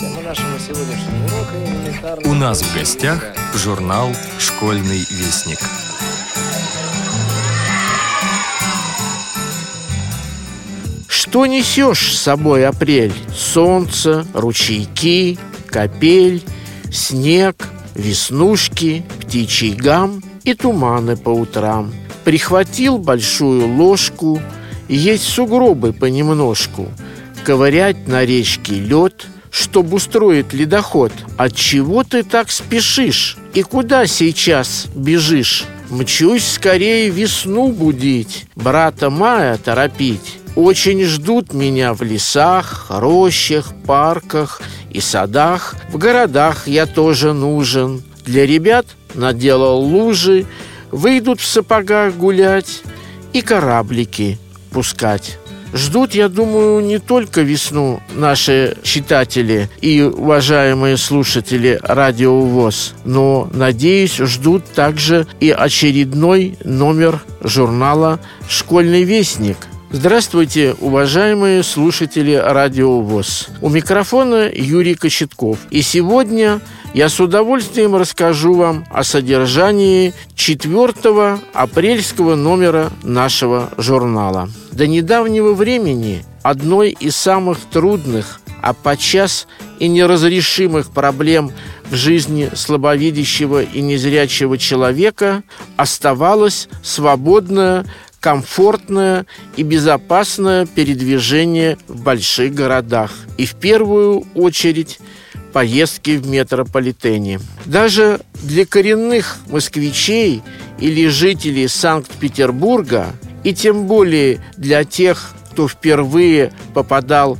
Тема нашего сегодняшнего урока элементарная... У нас в гостях журнал «Школьный вестник». Что несешь с собой, апрель? Солнце, ручейки, капель, снег, веснушки, птичий гам и туманы по утрам. Прихватил большую ложку, есть сугробы понемножку, ковырять на речке лед, чтобы устроить ледоход. От чего ты так спешишь? И куда сейчас бежишь? Мчусь скорее весну будить, брата Мая торопить. Очень ждут меня в лесах, рощах, парках и садах. В городах я тоже нужен. Для ребят наделал лужи, выйдут в сапогах гулять и кораблики пускать. Ждут, я думаю, не только весну наши читатели и уважаемые слушатели Радио ВОЗ, но, надеюсь, ждут также и очередной номер журнала «Школьный вестник», Здравствуйте, уважаемые слушатели Радио ВОЗ. У микрофона Юрий Кочетков. И сегодня я с удовольствием расскажу вам о содержании 4 апрельского номера нашего журнала. До недавнего времени одной из самых трудных, а подчас и неразрешимых проблем в жизни слабовидящего и незрячего человека оставалась свободная комфортное и безопасное передвижение в больших городах и в первую очередь поездки в метрополитене. Даже для коренных москвичей или жителей Санкт-Петербурга и тем более для тех, кто впервые попадал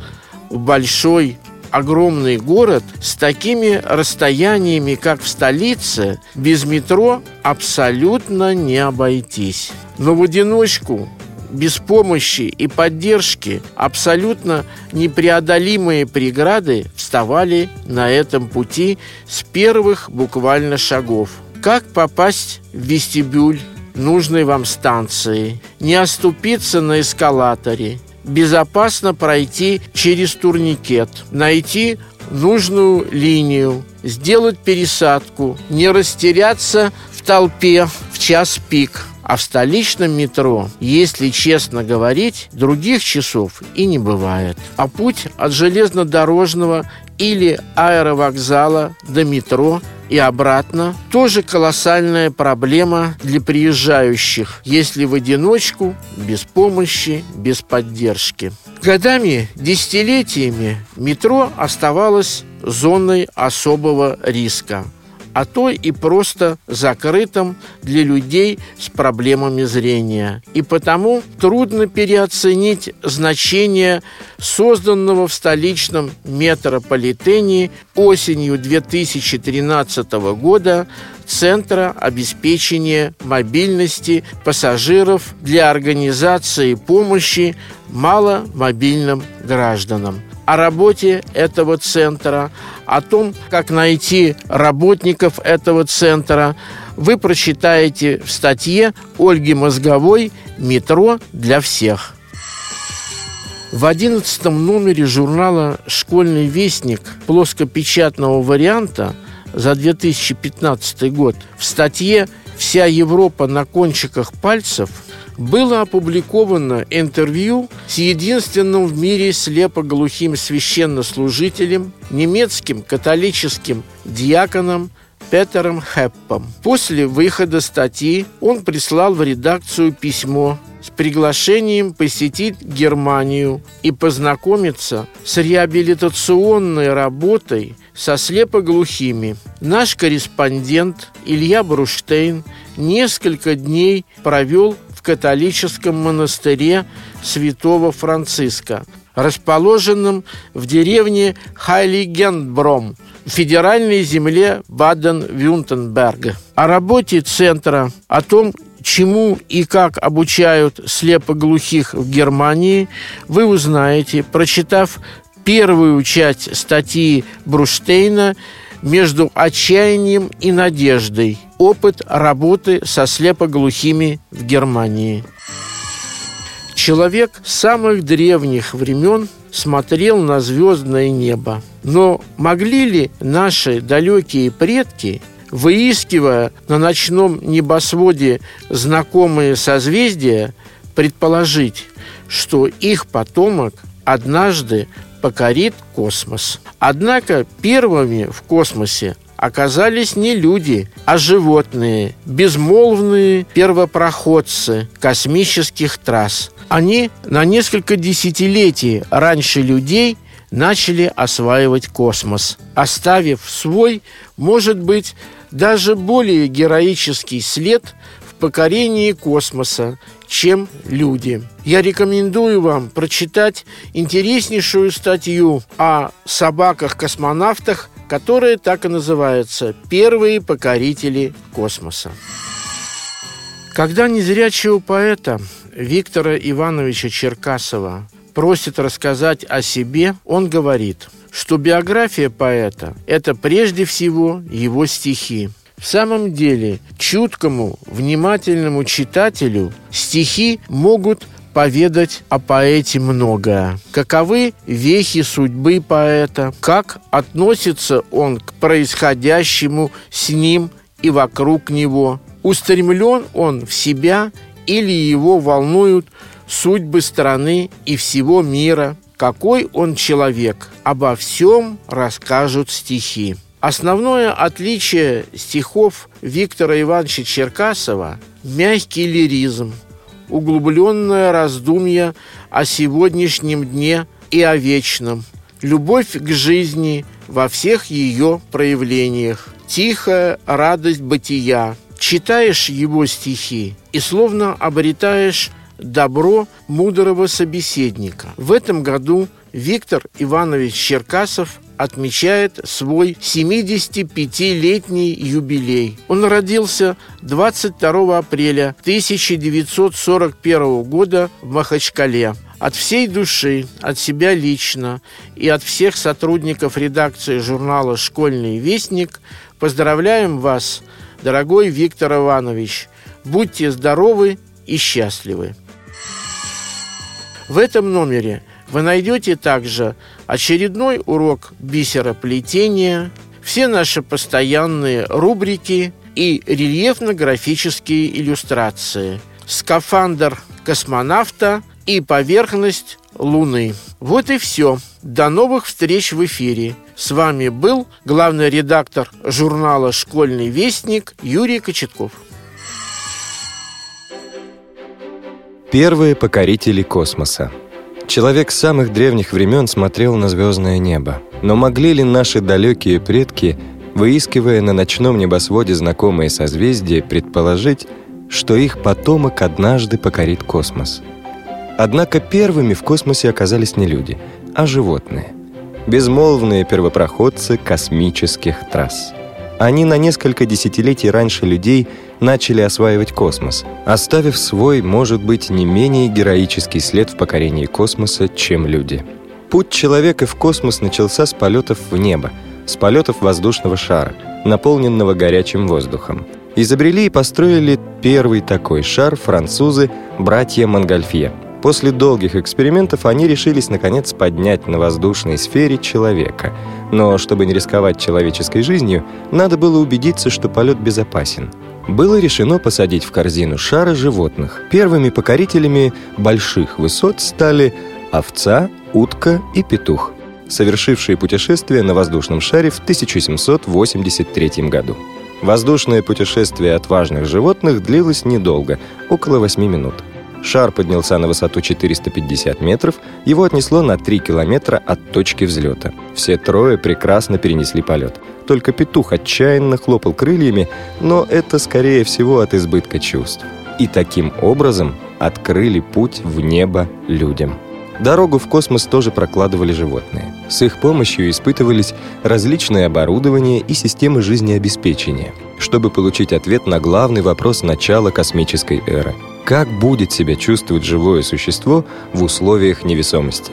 в большой огромный город с такими расстояниями, как в столице, без метро абсолютно не обойтись. Но в одиночку без помощи и поддержки абсолютно непреодолимые преграды вставали на этом пути с первых буквально шагов. Как попасть в вестибюль нужной вам станции, не оступиться на эскалаторе, безопасно пройти через турникет, найти нужную линию, сделать пересадку, не растеряться в толпе в час пик. А в столичном метро, если честно говорить, других часов и не бывает. А путь от железнодорожного или аэровокзала до метро и обратно. Тоже колоссальная проблема для приезжающих, если в одиночку, без помощи, без поддержки. Годами, десятилетиями метро оставалось зоной особого риска – а то и просто закрытым для людей с проблемами зрения. И потому трудно переоценить значение созданного в столичном метрополитене осенью 2013 года Центра обеспечения мобильности пассажиров для организации помощи маломобильным гражданам о работе этого центра, о том, как найти работников этого центра, вы прочитаете в статье Ольги Мозговой «Метро для всех». В одиннадцатом номере журнала «Школьный вестник» плоскопечатного варианта за 2015 год в статье «Вся Европа на кончиках пальцев» было опубликовано интервью с единственным в мире слепоглухим священнослужителем, немецким католическим диаконом Петером Хеппом. После выхода статьи он прислал в редакцию письмо с приглашением посетить Германию и познакомиться с реабилитационной работой со слепоглухими. Наш корреспондент Илья Бруштейн несколько дней провел в католическом монастыре святого Франциска, расположенном в деревне Хайлигенбром, федеральной земле Баден-Вюртемберга. О работе центра, о том, чему и как обучают слепоглухих в Германии, вы узнаете, прочитав первую часть статьи Бруштейна между отчаянием и надеждой. Опыт работы со слепоглухими в Германии. Человек с самых древних времен смотрел на звездное небо. Но могли ли наши далекие предки, выискивая на ночном небосводе знакомые созвездия, предположить, что их потомок однажды покорит космос. Однако первыми в космосе оказались не люди, а животные, безмолвные первопроходцы космических трасс. Они на несколько десятилетий раньше людей начали осваивать космос, оставив свой, может быть, даже более героический след покорении космоса, чем люди. Я рекомендую вам прочитать интереснейшую статью о собаках-космонавтах, которая так и называется «Первые покорители космоса». Когда незрячего поэта Виктора Ивановича Черкасова просит рассказать о себе, он говорит, что биография поэта – это прежде всего его стихи. В самом деле, чуткому, внимательному читателю стихи могут поведать о поэте многое. Каковы вехи судьбы поэта, как относится он к происходящему с ним и вокруг него, устремлен он в себя или его волнуют судьбы страны и всего мира, какой он человек, обо всем расскажут стихи. Основное отличие стихов Виктора Ивановича Черкасова – мягкий лиризм, углубленное раздумье о сегодняшнем дне и о вечном, любовь к жизни во всех ее проявлениях, тихая радость бытия. Читаешь его стихи и словно обретаешь добро мудрого собеседника. В этом году Виктор Иванович Черкасов отмечает свой 75-летний юбилей. Он родился 22 апреля 1941 года в Махачкале. От всей души, от себя лично и от всех сотрудников редакции журнала «Школьный вестник» поздравляем вас, дорогой Виктор Иванович. Будьте здоровы и счастливы. В этом номере вы найдете также очередной урок бисероплетения, все наши постоянные рубрики и рельефно-графические иллюстрации, скафандр космонавта и поверхность Луны. Вот и все. До новых встреч в эфире. С вами был главный редактор журнала «Школьный вестник» Юрий Кочетков. Первые покорители космоса. Человек с самых древних времен смотрел на звездное небо. Но могли ли наши далекие предки, выискивая на ночном небосводе знакомые созвездия, предположить, что их потомок однажды покорит космос? Однако первыми в космосе оказались не люди, а животные. Безмолвные первопроходцы космических трасс. Они на несколько десятилетий раньше людей – начали осваивать космос, оставив свой, может быть, не менее героический след в покорении космоса, чем люди. Путь человека в космос начался с полетов в небо, с полетов воздушного шара, наполненного горячим воздухом. Изобрели и построили первый такой шар французы братья Монгольфье. После долгих экспериментов они решились наконец поднять на воздушной сфере человека. Но чтобы не рисковать человеческой жизнью, надо было убедиться, что полет безопасен было решено посадить в корзину шара животных. Первыми покорителями больших высот стали овца, утка и петух, совершившие путешествие на воздушном шаре в 1783 году. Воздушное путешествие отважных животных длилось недолго, около 8 минут. Шар поднялся на высоту 450 метров, его отнесло на 3 километра от точки взлета. Все трое прекрасно перенесли полет. Только петух отчаянно хлопал крыльями, но это, скорее всего, от избытка чувств. И таким образом открыли путь в небо людям. Дорогу в космос тоже прокладывали животные. С их помощью испытывались различные оборудования и системы жизнеобеспечения, чтобы получить ответ на главный вопрос начала космической эры – как будет себя чувствовать живое существо в условиях невесомости.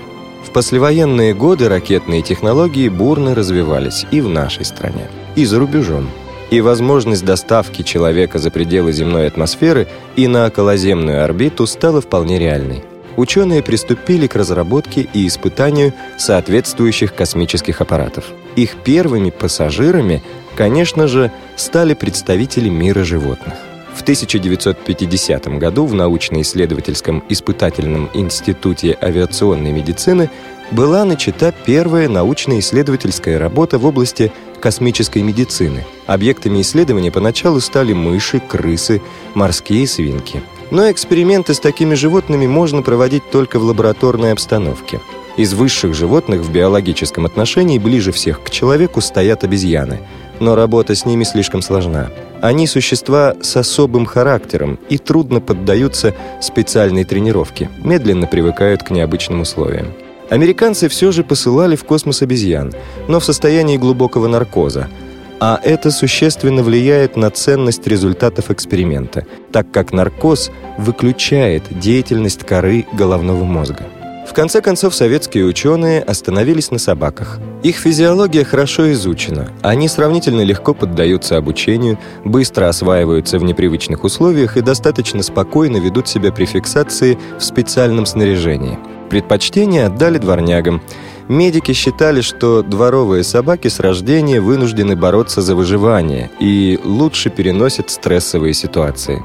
Послевоенные годы ракетные технологии бурно развивались и в нашей стране, и за рубежом. И возможность доставки человека за пределы земной атмосферы и на околоземную орбиту стала вполне реальной. ученые приступили к разработке и испытанию соответствующих космических аппаратов. Их первыми пассажирами, конечно же, стали представители мира животных. В 1950 году в научно-исследовательском испытательном институте авиационной медицины была начата первая научно-исследовательская работа в области космической медицины. Объектами исследования поначалу стали мыши, крысы, морские свинки. Но эксперименты с такими животными можно проводить только в лабораторной обстановке. Из высших животных в биологическом отношении ближе всех к человеку стоят обезьяны, но работа с ними слишком сложна. Они существа с особым характером и трудно поддаются специальной тренировке, медленно привыкают к необычным условиям. Американцы все же посылали в космос обезьян, но в состоянии глубокого наркоза, а это существенно влияет на ценность результатов эксперимента, так как наркоз выключает деятельность коры головного мозга. В конце концов, советские ученые остановились на собаках. Их физиология хорошо изучена. Они сравнительно легко поддаются обучению, быстро осваиваются в непривычных условиях и достаточно спокойно ведут себя при фиксации в специальном снаряжении. Предпочтение отдали дворнягам. Медики считали, что дворовые собаки с рождения вынуждены бороться за выживание и лучше переносят стрессовые ситуации.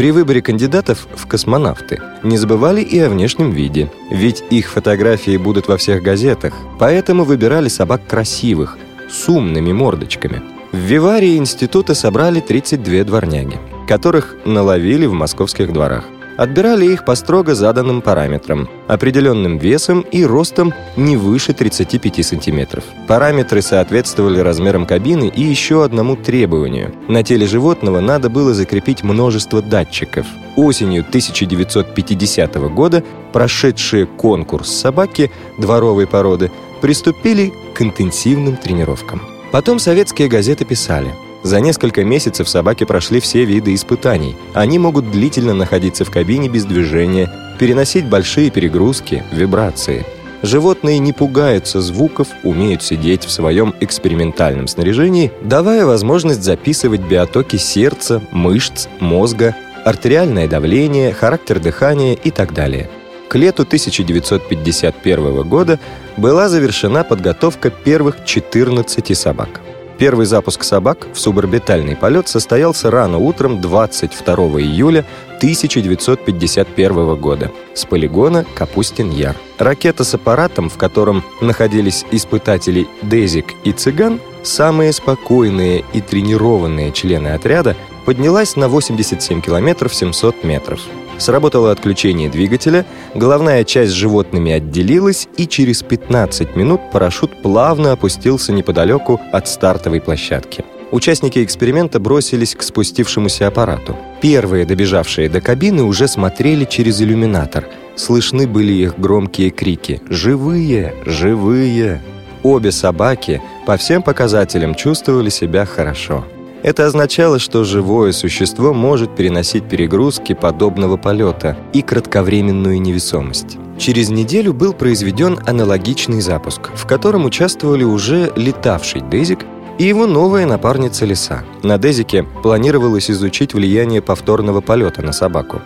При выборе кандидатов в космонавты не забывали и о внешнем виде, ведь их фотографии будут во всех газетах, поэтому выбирали собак красивых, с умными мордочками. В Виварии института собрали 32 дворняги, которых наловили в московских дворах. Отбирали их по строго заданным параметрам, определенным весом и ростом не выше 35 сантиметров. Параметры соответствовали размерам кабины и еще одному требованию. На теле животного надо было закрепить множество датчиков. Осенью 1950 года прошедшие конкурс собаки дворовой породы приступили к интенсивным тренировкам. Потом советские газеты писали – за несколько месяцев собаки прошли все виды испытаний. Они могут длительно находиться в кабине без движения, переносить большие перегрузки, вибрации. Животные не пугаются звуков, умеют сидеть в своем экспериментальном снаряжении, давая возможность записывать биотоки сердца, мышц, мозга, артериальное давление, характер дыхания и так далее. К лету 1951 года была завершена подготовка первых 14 собак. Первый запуск собак в суборбитальный полет состоялся рано утром 22 июля 1951 года с полигона Капустин-Яр. Ракета с аппаратом, в котором находились испытатели «Дезик» и «Цыган», самые спокойные и тренированные члены отряда, поднялась на 87 километров 700 метров. Сработало отключение двигателя, головная часть с животными отделилась, и через 15 минут парашют плавно опустился неподалеку от стартовой площадки. Участники эксперимента бросились к спустившемуся аппарату. Первые, добежавшие до кабины, уже смотрели через иллюминатор. Слышны были их громкие крики «Живые! Живые!». Обе собаки по всем показателям чувствовали себя хорошо. Это означало, что живое существо может переносить перегрузки подобного полета и кратковременную невесомость. Через неделю был произведен аналогичный запуск, в котором участвовали уже летавший Дезик и его новая напарница Лиса. На Дезике планировалось изучить влияние повторного полета на собаку.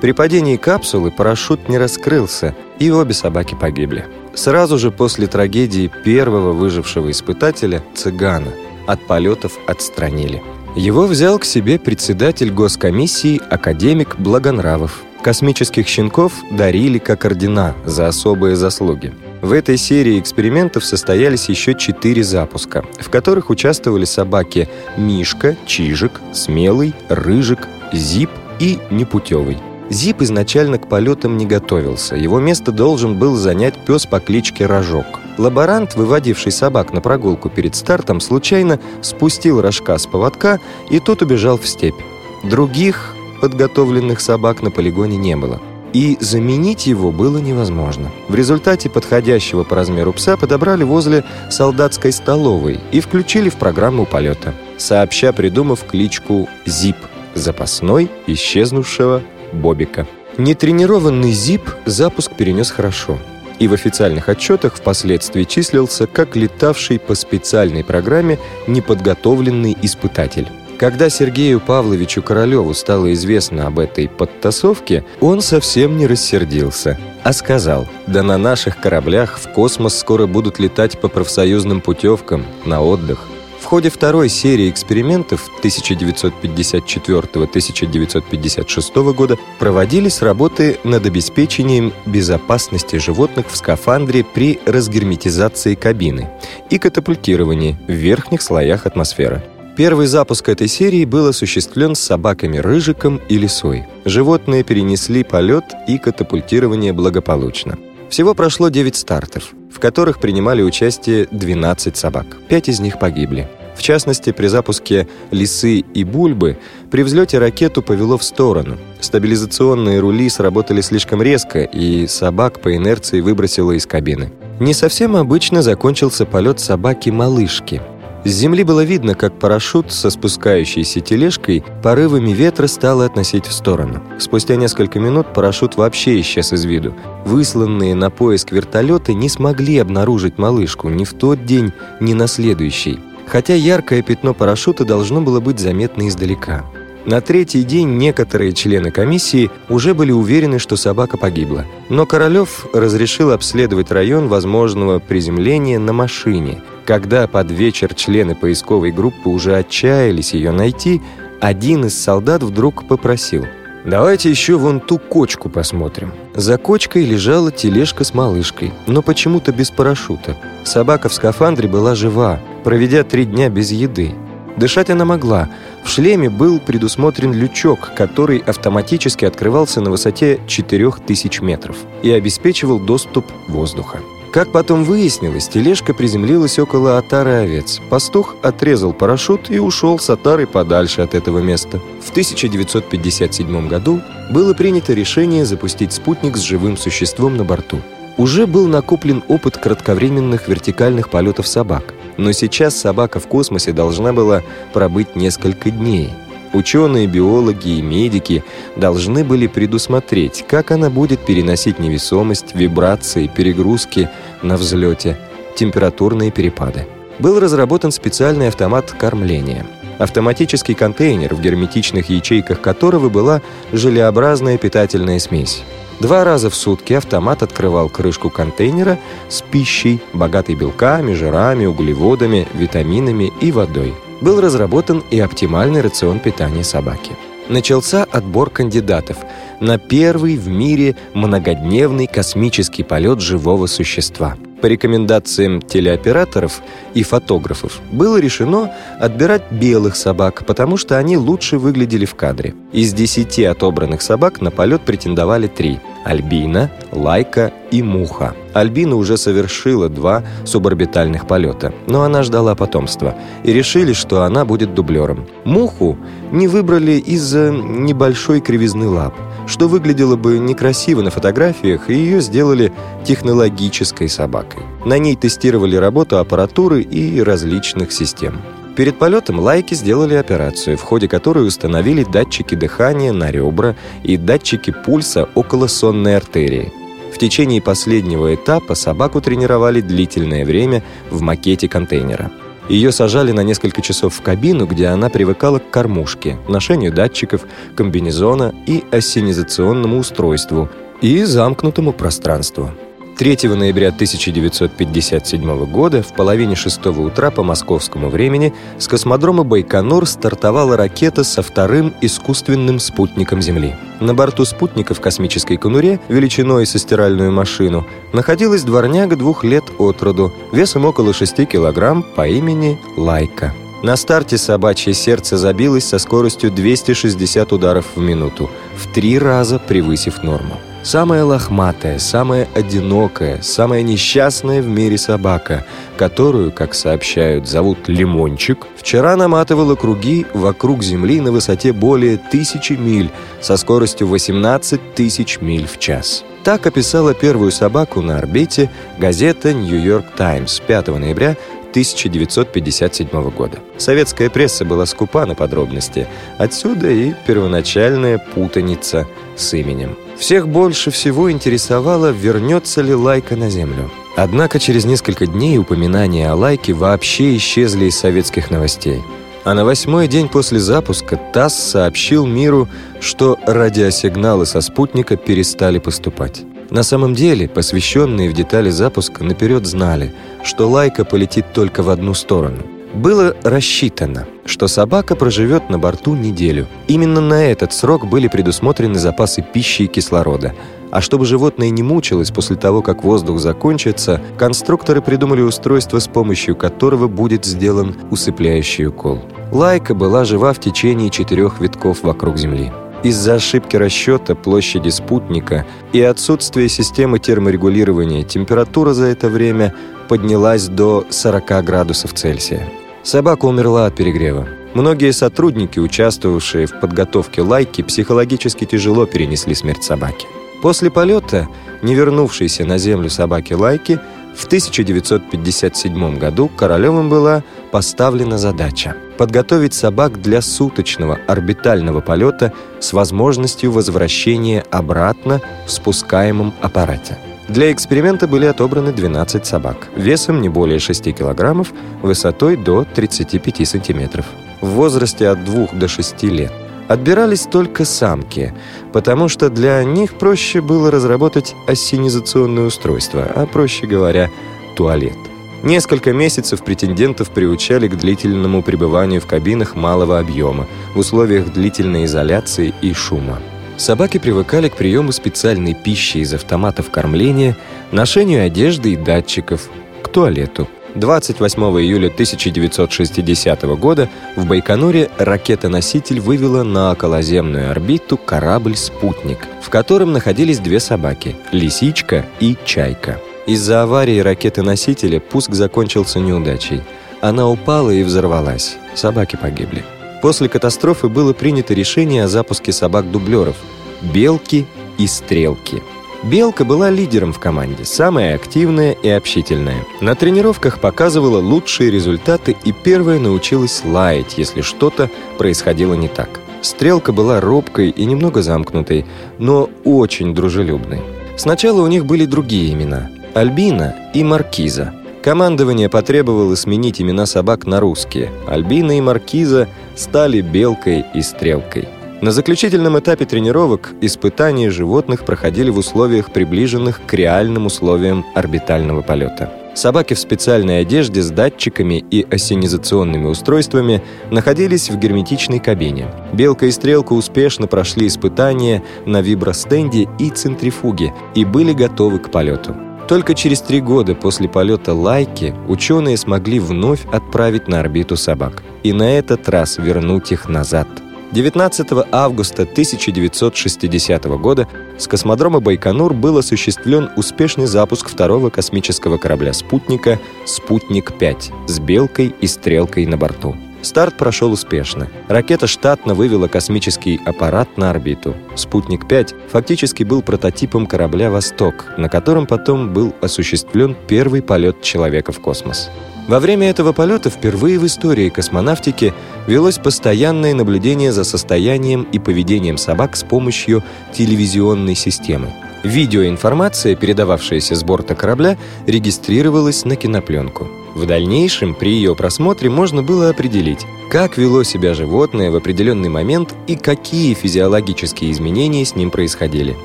При падении капсулы парашют не раскрылся, и обе собаки погибли. Сразу же после трагедии первого выжившего испытателя, цыгана – от полетов отстранили. Его взял к себе председатель госкомиссии академик Благонравов. Космических щенков дарили как ордена за особые заслуги. В этой серии экспериментов состоялись еще четыре запуска, в которых участвовали собаки Мишка, Чижик, Смелый, Рыжик, Зип и Непутевый. Зип изначально к полетам не готовился. Его место должен был занять пес по кличке Рожок. Лаборант, выводивший собак на прогулку перед стартом, случайно спустил рожка с поводка, и тот убежал в степь. Других подготовленных собак на полигоне не было. И заменить его было невозможно. В результате подходящего по размеру пса подобрали возле солдатской столовой и включили в программу полета, сообща придумав кличку «Зип» – запасной, исчезнувшего Бобика. Нетренированный Зип запуск перенес хорошо и в официальных отчетах впоследствии числился как летавший по специальной программе неподготовленный испытатель. Когда Сергею Павловичу Королеву стало известно об этой подтасовке, он совсем не рассердился, а сказал, да на наших кораблях в космос скоро будут летать по профсоюзным путевкам на отдых. В ходе второй серии экспериментов 1954-1956 года проводились работы над обеспечением безопасности животных в скафандре при разгерметизации кабины и катапультировании в верхних слоях атмосферы. Первый запуск этой серии был осуществлен с собаками Рыжиком и Лисой. Животные перенесли полет и катапультирование благополучно. Всего прошло 9 стартов, в которых принимали участие 12 собак. Пять из них погибли. В частности, при запуске «Лисы» и «Бульбы» при взлете ракету повело в сторону. Стабилизационные рули сработали слишком резко, и собак по инерции выбросило из кабины. Не совсем обычно закончился полет собаки-малышки – с земли было видно, как парашют со спускающейся тележкой порывами ветра стало относить в сторону. Спустя несколько минут парашют вообще исчез из виду. Высланные на поиск вертолеты не смогли обнаружить малышку ни в тот день, ни на следующий. Хотя яркое пятно парашюта должно было быть заметно издалека. На третий день некоторые члены комиссии уже были уверены, что собака погибла. Но Королев разрешил обследовать район возможного приземления на машине. Когда под вечер члены поисковой группы уже отчаялись ее найти, один из солдат вдруг попросил «Давайте еще вон ту кочку посмотрим». За кочкой лежала тележка с малышкой, но почему-то без парашюта. Собака в скафандре была жива, проведя три дня без еды. Дышать она могла. В шлеме был предусмотрен лючок, который автоматически открывался на высоте 4000 метров и обеспечивал доступ воздуха. Как потом выяснилось, тележка приземлилась около отары овец. Пастух отрезал парашют и ушел с отарой подальше от этого места. В 1957 году было принято решение запустить спутник с живым существом на борту. Уже был накоплен опыт кратковременных вертикальных полетов собак. Но сейчас собака в космосе должна была пробыть несколько дней. Ученые, биологи и медики должны были предусмотреть, как она будет переносить невесомость, вибрации, перегрузки на взлете, температурные перепады. Был разработан специальный автомат кормления. Автоматический контейнер, в герметичных ячейках которого была желеобразная питательная смесь. Два раза в сутки автомат открывал крышку контейнера с пищей, богатой белками, жирами, углеводами, витаминами и водой. Был разработан и оптимальный рацион питания собаки. Начался отбор кандидатов на первый в мире многодневный космический полет живого существа – по рекомендациям телеоператоров и фотографов было решено отбирать белых собак, потому что они лучше выглядели в кадре. Из десяти отобранных собак на полет претендовали три – Альбина, Лайка и Муха. Альбина уже совершила два суборбитальных полета, но она ждала потомства, и решили, что она будет дублером. Муху не выбрали из-за небольшой кривизны лап – что выглядело бы некрасиво на фотографиях, и ее сделали технологической собакой. На ней тестировали работу аппаратуры и различных систем. Перед полетом лайки сделали операцию, в ходе которой установили датчики дыхания на ребра и датчики пульса около сонной артерии. В течение последнего этапа собаку тренировали длительное время в макете контейнера – ее сажали на несколько часов в кабину, где она привыкала к кормушке, ношению датчиков, комбинезона и ассенизационному устройству и замкнутому пространству. 3 ноября 1957 года в половине шестого утра по московскому времени с космодрома Байконур стартовала ракета со вторым искусственным спутником Земли. На борту спутника в космической конуре, величиной со стиральную машину, находилась дворняга двух лет от роду, весом около 6 килограмм по имени Лайка. На старте собачье сердце забилось со скоростью 260 ударов в минуту, в три раза превысив норму. Самая лохматая, самая одинокая, самая несчастная в мире собака, которую, как сообщают, зовут Лимончик, вчера наматывала круги вокруг Земли на высоте более тысячи миль со скоростью 18 тысяч миль в час. Так описала первую собаку на орбите газета «Нью-Йорк Таймс» 5 ноября 1957 года. Советская пресса была скупа на подробности, отсюда и первоначальная путаница с именем. Всех больше всего интересовало, вернется ли Лайка на Землю. Однако через несколько дней упоминания о Лайке вообще исчезли из советских новостей. А на восьмой день после запуска ТАСС сообщил миру, что радиосигналы со спутника перестали поступать. На самом деле, посвященные в детали запуска наперед знали, что Лайка полетит только в одну сторону. Было рассчитано, что собака проживет на борту неделю. Именно на этот срок были предусмотрены запасы пищи и кислорода – а чтобы животное не мучилось после того, как воздух закончится, конструкторы придумали устройство, с помощью которого будет сделан усыпляющий укол. Лайка была жива в течение четырех витков вокруг Земли. Из-за ошибки расчета площади спутника и отсутствия системы терморегулирования температура за это время поднялась до 40 градусов Цельсия. Собака умерла от перегрева. Многие сотрудники, участвовавшие в подготовке лайки, психологически тяжело перенесли смерть собаки. После полета, не вернувшейся на Землю собаки Лайки, в 1957 году Королевым была поставлена задача подготовить собак для суточного орбитального полета с возможностью возвращения обратно в спускаемом аппарате. Для эксперимента были отобраны 12 собак, весом не более 6 килограммов, высотой до 35 сантиметров, в возрасте от 2 до 6 лет. Отбирались только самки, потому что для них проще было разработать ассенизационное устройство, а проще говоря, туалет. Несколько месяцев претендентов приучали к длительному пребыванию в кабинах малого объема, в условиях длительной изоляции и шума. Собаки привыкали к приему специальной пищи из автоматов кормления, ношению одежды и датчиков, к туалету – 28 июля 1960 года в Байконуре ракета-носитель вывела на околоземную орбиту корабль-спутник, в котором находились две собаки – лисичка и чайка. Из-за аварии ракеты-носителя пуск закончился неудачей. Она упала и взорвалась. Собаки погибли. После катастрофы было принято решение о запуске собак-дублеров – «Белки» и «Стрелки». Белка была лидером в команде, самая активная и общительная. На тренировках показывала лучшие результаты и первая научилась лаять, если что-то происходило не так. Стрелка была робкой и немного замкнутой, но очень дружелюбной. Сначала у них были другие имена – Альбина и Маркиза. Командование потребовало сменить имена собак на русские. Альбина и Маркиза стали Белкой и Стрелкой – на заключительном этапе тренировок испытания животных проходили в условиях, приближенных к реальным условиям орбитального полета. Собаки в специальной одежде с датчиками и ассенизационными устройствами находились в герметичной кабине. Белка и Стрелка успешно прошли испытания на вибростенде и центрифуге и были готовы к полету. Только через три года после полета Лайки ученые смогли вновь отправить на орбиту собак и на этот раз вернуть их назад – 19 августа 1960 года с космодрома Байконур был осуществлен успешный запуск второго космического корабля «Спутника» «Спутник-5» с белкой и стрелкой на борту. Старт прошел успешно. Ракета штатно вывела космический аппарат на орбиту. «Спутник-5» фактически был прототипом корабля «Восток», на котором потом был осуществлен первый полет человека в космос. Во время этого полета впервые в истории космонавтики велось постоянное наблюдение за состоянием и поведением собак с помощью телевизионной системы. Видеоинформация, передававшаяся с борта корабля, регистрировалась на кинопленку. В дальнейшем при ее просмотре можно было определить, как вело себя животное в определенный момент и какие физиологические изменения с ним происходили.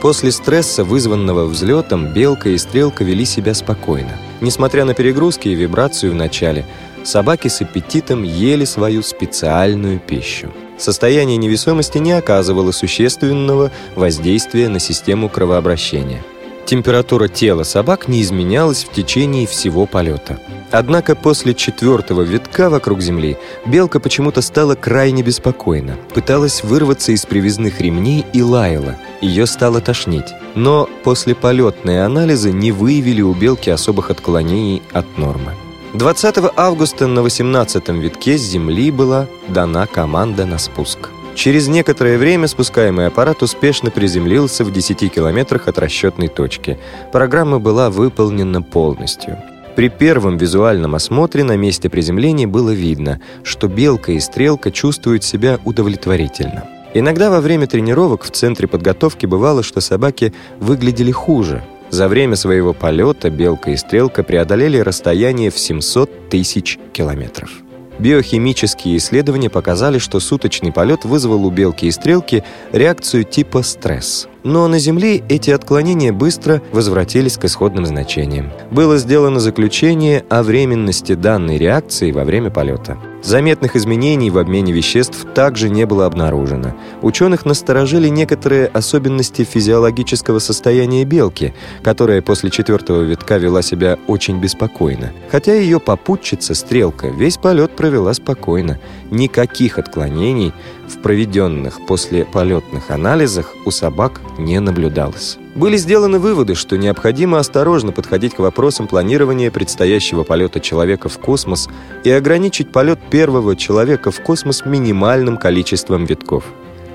После стресса, вызванного взлетом, белка и стрелка вели себя спокойно. Несмотря на перегрузки и вибрацию в начале, собаки с аппетитом ели свою специальную пищу. Состояние невесомости не оказывало существенного воздействия на систему кровообращения. Температура тела собак не изменялась в течение всего полета. Однако после четвертого витка вокруг Земли белка почему-то стала крайне беспокойна, пыталась вырваться из привязных ремней и лаяла. Ее стало тошнить. Но послеполетные анализы не выявили у белки особых отклонений от нормы. 20 августа на 18-м витке с Земли была дана команда на спуск. Через некоторое время спускаемый аппарат успешно приземлился в 10 километрах от расчетной точки. Программа была выполнена полностью. При первом визуальном осмотре на месте приземления было видно, что белка и стрелка чувствуют себя удовлетворительно. Иногда во время тренировок в центре подготовки бывало, что собаки выглядели хуже. За время своего полета белка и стрелка преодолели расстояние в 700 тысяч километров. Биохимические исследования показали, что суточный полет вызвал у белки и стрелки реакцию типа стресс. Но на Земле эти отклонения быстро возвратились к исходным значениям. Было сделано заключение о временности данной реакции во время полета. Заметных изменений в обмене веществ также не было обнаружено. Ученых насторожили некоторые особенности физиологического состояния белки, которая после четвертого витка вела себя очень беспокойно. Хотя ее попутчица, стрелка, весь полет провела спокойно. Никаких отклонений в проведенных после полетных анализах у собак не наблюдалось. Были сделаны выводы, что необходимо осторожно подходить к вопросам планирования предстоящего полета человека в космос и ограничить полет первого человека в космос минимальным количеством витков.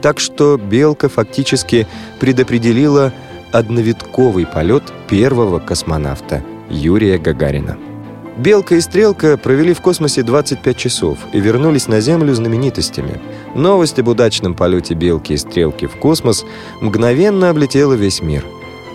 Так что Белка фактически предопределила одновитковый полет первого космонавта Юрия Гагарина. Белка и Стрелка провели в космосе 25 часов и вернулись на Землю знаменитостями. Новость об удачном полете Белки и Стрелки в космос мгновенно облетела весь мир.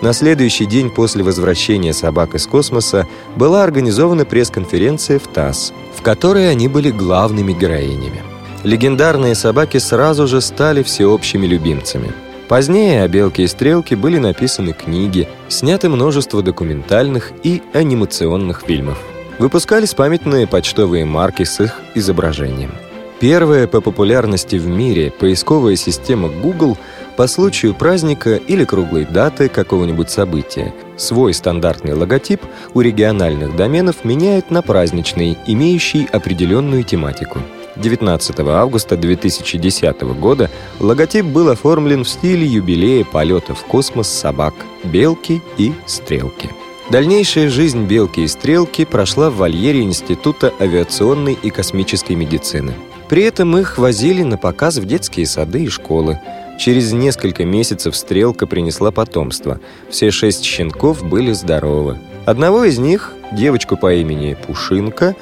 На следующий день после возвращения собак из космоса была организована пресс-конференция в ТАСС, в которой они были главными героинями. Легендарные собаки сразу же стали всеобщими любимцами. Позднее о «Белке и стрелке» были написаны книги, сняты множество документальных и анимационных фильмов. Выпускались памятные почтовые марки с их изображением. Первая по популярности в мире поисковая система Google по случаю праздника или круглой даты какого-нибудь события свой стандартный логотип у региональных доменов меняет на праздничный, имеющий определенную тематику. 19 августа 2010 года логотип был оформлен в стиле юбилея полета в космос собак «Белки» и «Стрелки». Дальнейшая жизнь «Белки и стрелки» прошла в вольере Института авиационной и космической медицины. При этом их возили на показ в детские сады и школы. Через несколько месяцев стрелка принесла потомство. Все шесть щенков были здоровы. Одного из них, девочку по имени Пушинка,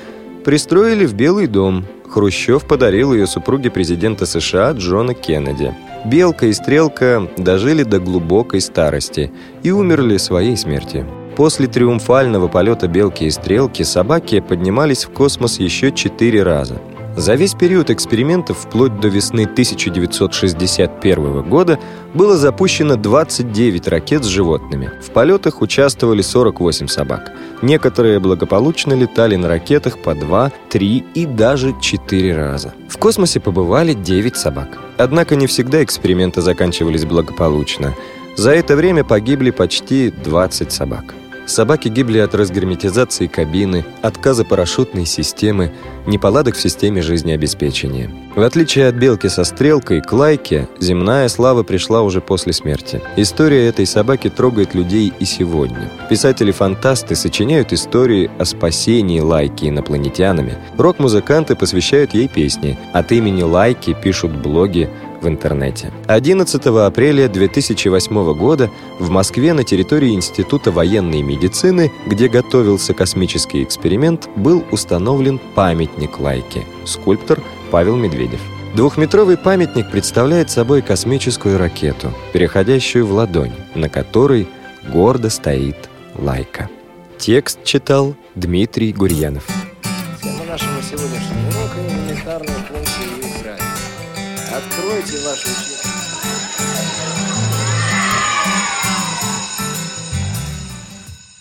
пристроили в Белый дом. Хрущев подарил ее супруге президента США Джона Кеннеди. Белка и Стрелка дожили до глубокой старости и умерли своей смертью. После триумфального полета «Белки и стрелки» собаки поднимались в космос еще четыре раза. За весь период экспериментов вплоть до весны 1961 года было запущено 29 ракет с животными. В полетах участвовали 48 собак. Некоторые благополучно летали на ракетах по 2, 3 и даже 4 раза. В космосе побывали 9 собак. Однако не всегда эксперименты заканчивались благополучно. За это время погибли почти 20 собак. Собаки гибли от разгерметизации кабины, отказа парашютной системы, неполадок в системе жизнеобеспечения. В отличие от белки со стрелкой, к лайке земная слава пришла уже после смерти. История этой собаки трогает людей и сегодня. Писатели-фантасты сочиняют истории о спасении лайки инопланетянами. Рок-музыканты посвящают ей песни. От имени лайки пишут блоги, в интернете. 11 апреля 2008 года в Москве на территории Института военной медицины, где готовился космический эксперимент, был установлен памятник Лайке. Скульптор Павел Медведев. Двухметровый памятник представляет собой космическую ракету, переходящую в ладонь, на которой гордо стоит Лайка. Текст читал Дмитрий Гурьянов. Откройте ваши.